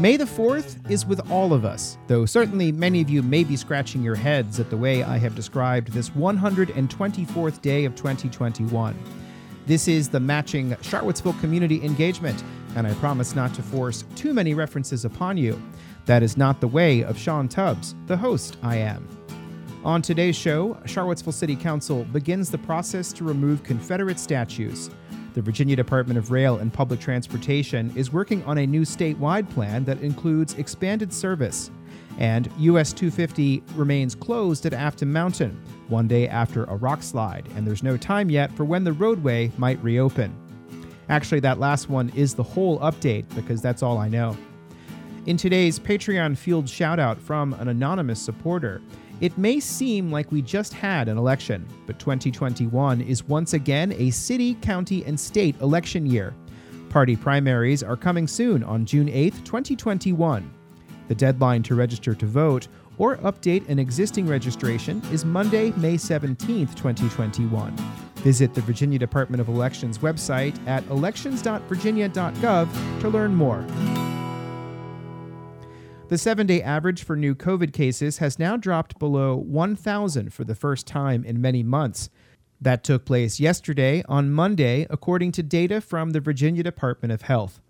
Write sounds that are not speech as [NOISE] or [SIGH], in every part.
May the 4th is with all of us, though certainly many of you may be scratching your heads at the way I have described this 124th day of 2021. This is the matching Charlottesville community engagement, and I promise not to force too many references upon you. That is not the way of Sean Tubbs, the host I am. On today's show, Charlottesville City Council begins the process to remove Confederate statues. The Virginia Department of Rail and Public Transportation is working on a new statewide plan that includes expanded service. And US 250 remains closed at Afton Mountain, one day after a rock slide, and there's no time yet for when the roadway might reopen. Actually, that last one is the whole update because that's all I know. In today's Patreon field shoutout from an anonymous supporter, it may seem like we just had an election, but 2021 is once again a city, county, and state election year. Party primaries are coming soon on June 8, 2021. The deadline to register to vote or update an existing registration is Monday, May 17, 2021. Visit the Virginia Department of Elections website at elections.virginia.gov to learn more. The seven day average for new COVID cases has now dropped below 1,000 for the first time in many months. That took place yesterday on Monday, according to data from the Virginia Department of Health.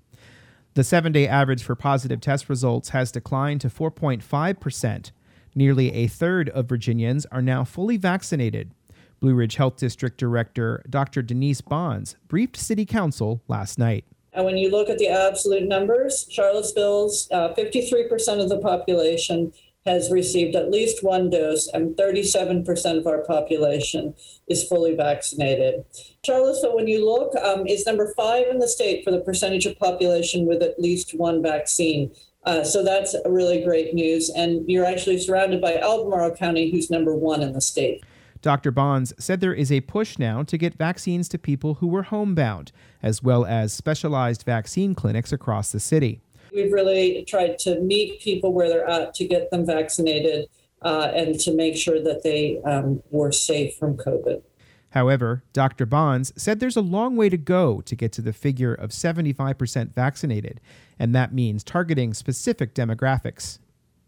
The seven day average for positive test results has declined to 4.5%. Nearly a third of Virginians are now fully vaccinated. Blue Ridge Health District Director Dr. Denise Bonds briefed City Council last night. And when you look at the absolute numbers, Charlottesville's uh, 53% of the population has received at least one dose, and 37% of our population is fully vaccinated. Charlottesville, when you look, um, is number five in the state for the percentage of population with at least one vaccine. Uh, so that's really great news. And you're actually surrounded by Albemarle County, who's number one in the state. Dr. Bonds said there is a push now to get vaccines to people who were homebound, as well as specialized vaccine clinics across the city. We've really tried to meet people where they're at to get them vaccinated uh, and to make sure that they um, were safe from COVID. However, Dr. Bonds said there's a long way to go to get to the figure of 75% vaccinated, and that means targeting specific demographics.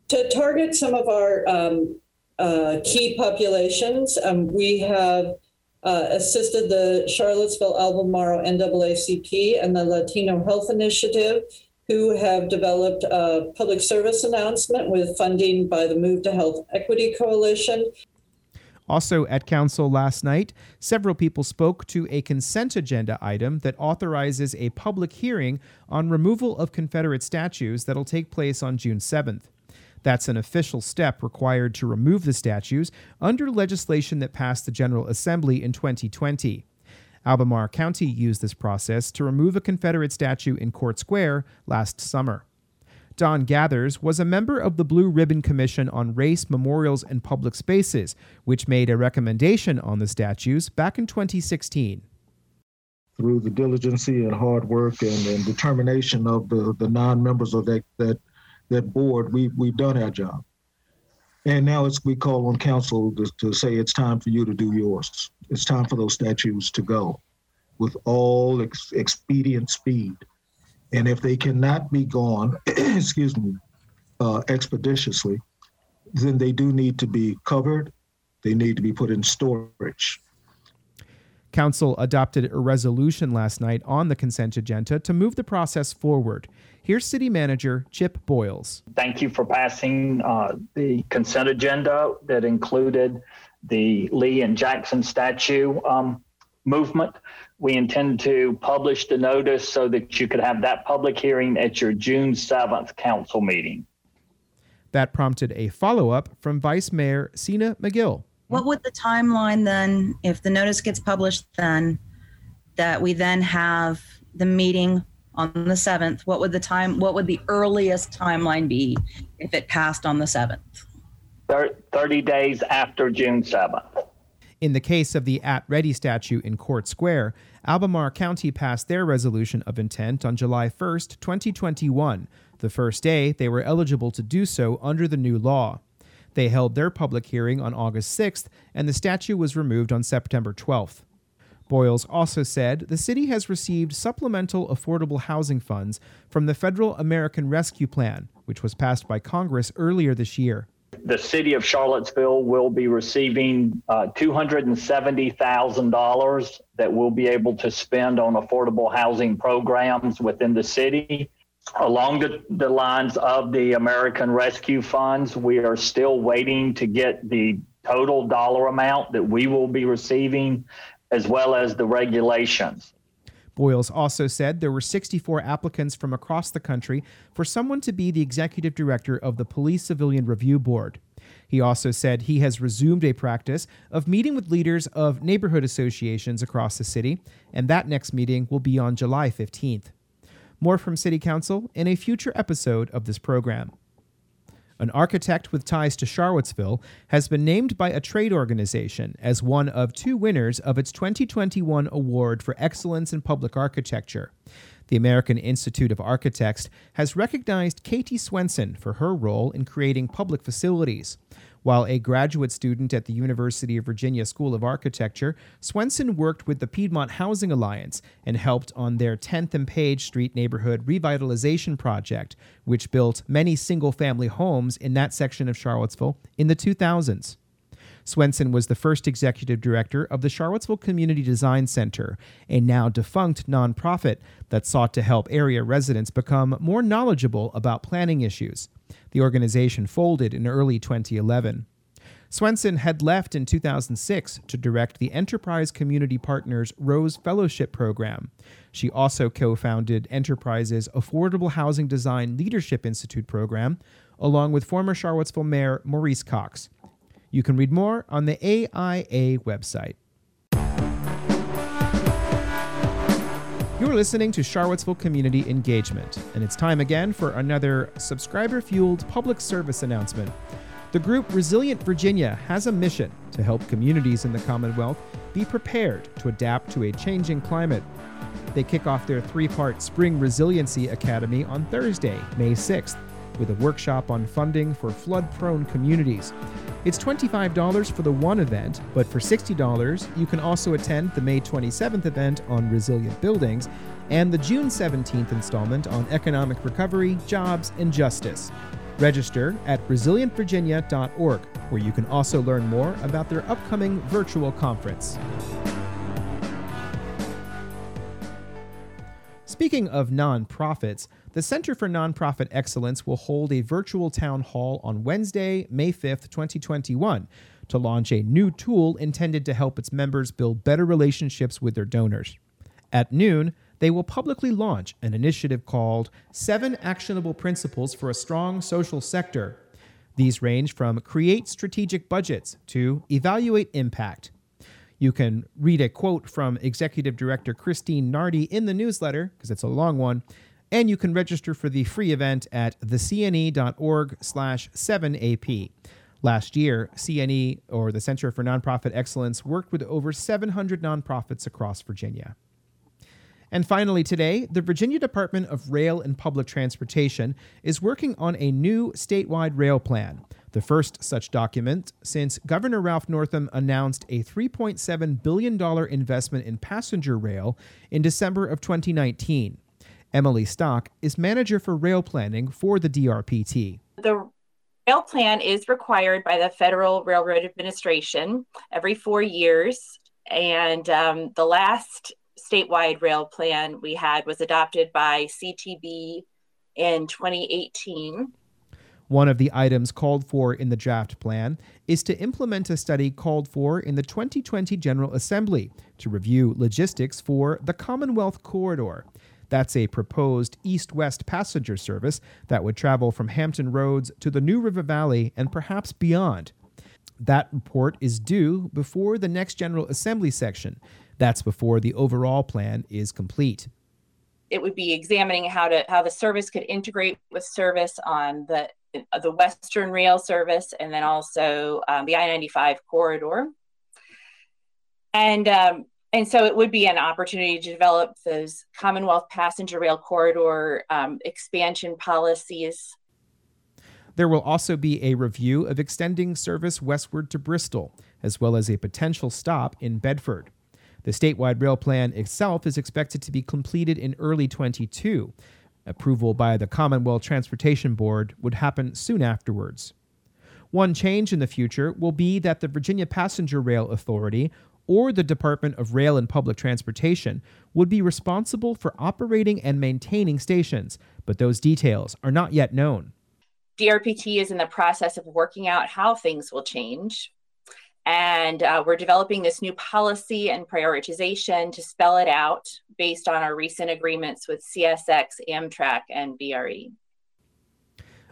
To target some of our um, uh, key populations. Um, we have uh, assisted the Charlottesville Albemarle NAACP and the Latino Health Initiative, who have developed a public service announcement with funding by the Move to Health Equity Coalition. Also at council last night, several people spoke to a consent agenda item that authorizes a public hearing on removal of Confederate statues that'll take place on June 7th. That's an official step required to remove the statues under legislation that passed the General Assembly in 2020. Albemarle County used this process to remove a Confederate statue in Court Square last summer. Don Gathers was a member of the Blue Ribbon Commission on Race, Memorials, and Public Spaces, which made a recommendation on the statues back in 2016 through the diligence and hard work and, and, determination of the, the non-members of that, that that board, we, we've done our job. And now it's we call on council to, to say it's time for you to do yours. It's time for those statues to go with all ex- expedient speed. And if they cannot be gone, [CLEARS THROAT] excuse me, uh, expeditiously, then they do need to be covered. They need to be put in storage. Council adopted a resolution last night on the consent agenda to move the process forward. Here's City Manager Chip Boyles. Thank you for passing uh, the consent agenda that included the Lee and Jackson statue um, movement. We intend to publish the notice so that you could have that public hearing at your June 7th council meeting. That prompted a follow up from Vice Mayor Sena Magill. What would the timeline then, if the notice gets published then, that we then have the meeting on the 7th, what would the time, what would the earliest timeline be if it passed on the 7th? 30 days after June 7th. In the case of the At Ready statue in Court Square, Albemarle County passed their resolution of intent on July 1st, 2021, the first day they were eligible to do so under the new law. They held their public hearing on August 6th, and the statue was removed on September 12th. Boyles also said the city has received supplemental affordable housing funds from the Federal American Rescue Plan, which was passed by Congress earlier this year. The city of Charlottesville will be receiving uh, $270,000 that we'll be able to spend on affordable housing programs within the city. Along the, the lines of the American Rescue Funds, we are still waiting to get the total dollar amount that we will be receiving as well as the regulations. Boyles also said there were 64 applicants from across the country for someone to be the executive director of the Police Civilian Review Board. He also said he has resumed a practice of meeting with leaders of neighborhood associations across the city, and that next meeting will be on July 15th. More from City Council in a future episode of this program an architect with ties to Charlottesville, has been named by a trade organization as one of two winners of its 2021 Award for Excellence in Public Architecture. The American Institute of Architects has recognized Katie Swenson for her role in creating public facilities. While a graduate student at the University of Virginia School of Architecture, Swenson worked with the Piedmont Housing Alliance and helped on their 10th and Page Street neighborhood revitalization project, which built many single family homes in that section of Charlottesville in the 2000s. Swenson was the first executive director of the Charlottesville Community Design Center, a now defunct nonprofit that sought to help area residents become more knowledgeable about planning issues. The organization folded in early 2011. Swenson had left in 2006 to direct the Enterprise Community Partners Rose Fellowship Program. She also co founded Enterprise's Affordable Housing Design Leadership Institute program, along with former Charlottesville Mayor Maurice Cox. You can read more on the AIA website. You're listening to Charlottesville Community Engagement, and it's time again for another subscriber fueled public service announcement. The group Resilient Virginia has a mission to help communities in the Commonwealth be prepared to adapt to a changing climate. They kick off their three part Spring Resiliency Academy on Thursday, May 6th, with a workshop on funding for flood prone communities. It's $25 for the one event, but for $60, you can also attend the May 27th event on resilient buildings and the June 17th installment on economic recovery, jobs, and justice. Register at resilientvirginia.org, where you can also learn more about their upcoming virtual conference. Speaking of nonprofits, the Center for Nonprofit Excellence will hold a virtual town hall on Wednesday, May 5th, 2021, to launch a new tool intended to help its members build better relationships with their donors. At noon, they will publicly launch an initiative called Seven Actionable Principles for a Strong Social Sector. These range from create strategic budgets to evaluate impact. You can read a quote from Executive Director Christine Nardi in the newsletter, because it's a long one, and you can register for the free event at thecne.org slash 7ap. Last year, CNE, or the Center for Nonprofit Excellence, worked with over 700 nonprofits across Virginia. And finally, today, the Virginia Department of Rail and Public Transportation is working on a new statewide rail plan, the first such document since Governor Ralph Northam announced a $3.7 billion investment in passenger rail in December of 2019. Emily Stock is manager for rail planning for the DRPT. The rail plan is required by the Federal Railroad Administration every four years. And um, the last statewide rail plan we had was adopted by CTB in 2018. One of the items called for in the draft plan is to implement a study called for in the 2020 General Assembly to review logistics for the Commonwealth Corridor. That's a proposed east west passenger service that would travel from Hampton Roads to the New River Valley and perhaps beyond. That report is due before the next General Assembly section. That's before the overall plan is complete. It would be examining how to how the service could integrate with service on the the Western Rail service and then also um, the I ninety five corridor. And um, and so it would be an opportunity to develop those Commonwealth passenger rail corridor um, expansion policies. There will also be a review of extending service westward to Bristol, as well as a potential stop in Bedford. The statewide rail plan itself is expected to be completed in early 22. Approval by the Commonwealth Transportation Board would happen soon afterwards. One change in the future will be that the Virginia Passenger Rail Authority or the Department of Rail and Public Transportation would be responsible for operating and maintaining stations, but those details are not yet known. DRPT is in the process of working out how things will change. And uh, we're developing this new policy and prioritization to spell it out based on our recent agreements with CSX, Amtrak, and BRE.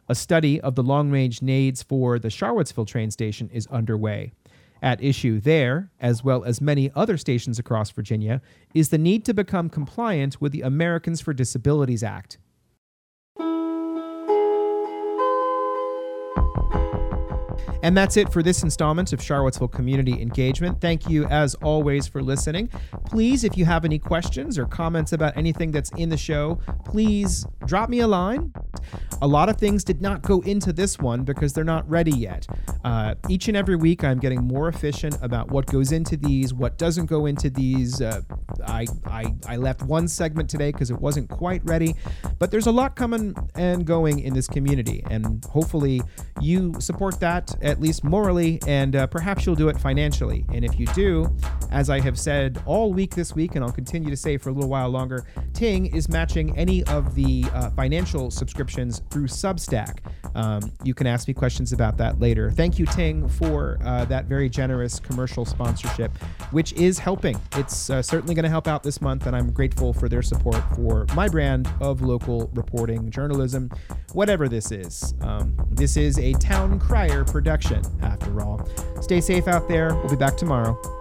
A study of the long range needs for the Charlottesville train station is underway. At issue there, as well as many other stations across Virginia, is the need to become compliant with the Americans for Disabilities Act. And that's it for this installment of Charlottesville Community Engagement. Thank you, as always, for listening. Please, if you have any questions or comments about anything that's in the show, please drop me a line. A lot of things did not go into this one because they're not ready yet. Uh, each and every week, I'm getting more efficient about what goes into these, what doesn't go into these. Uh, I, I, I left one segment today because it wasn't quite ready, but there's a lot coming and going in this community, and hopefully you support that at least morally, and uh, perhaps you'll do it financially. And if you do, as I have said all week this week, and I'll continue to say for a little while longer, Ting is matching any of the uh, financial subscriptions through Substack. Um, you can ask me questions about that later. Thank you, Ting, for uh, that very generous commercial sponsorship, which is helping. It's uh, certainly going to help out this month, and I'm grateful for their support for my brand of local reporting journalism, whatever this is. Um, this is a Town Crier production, after all. Stay safe out there. We'll be back tomorrow.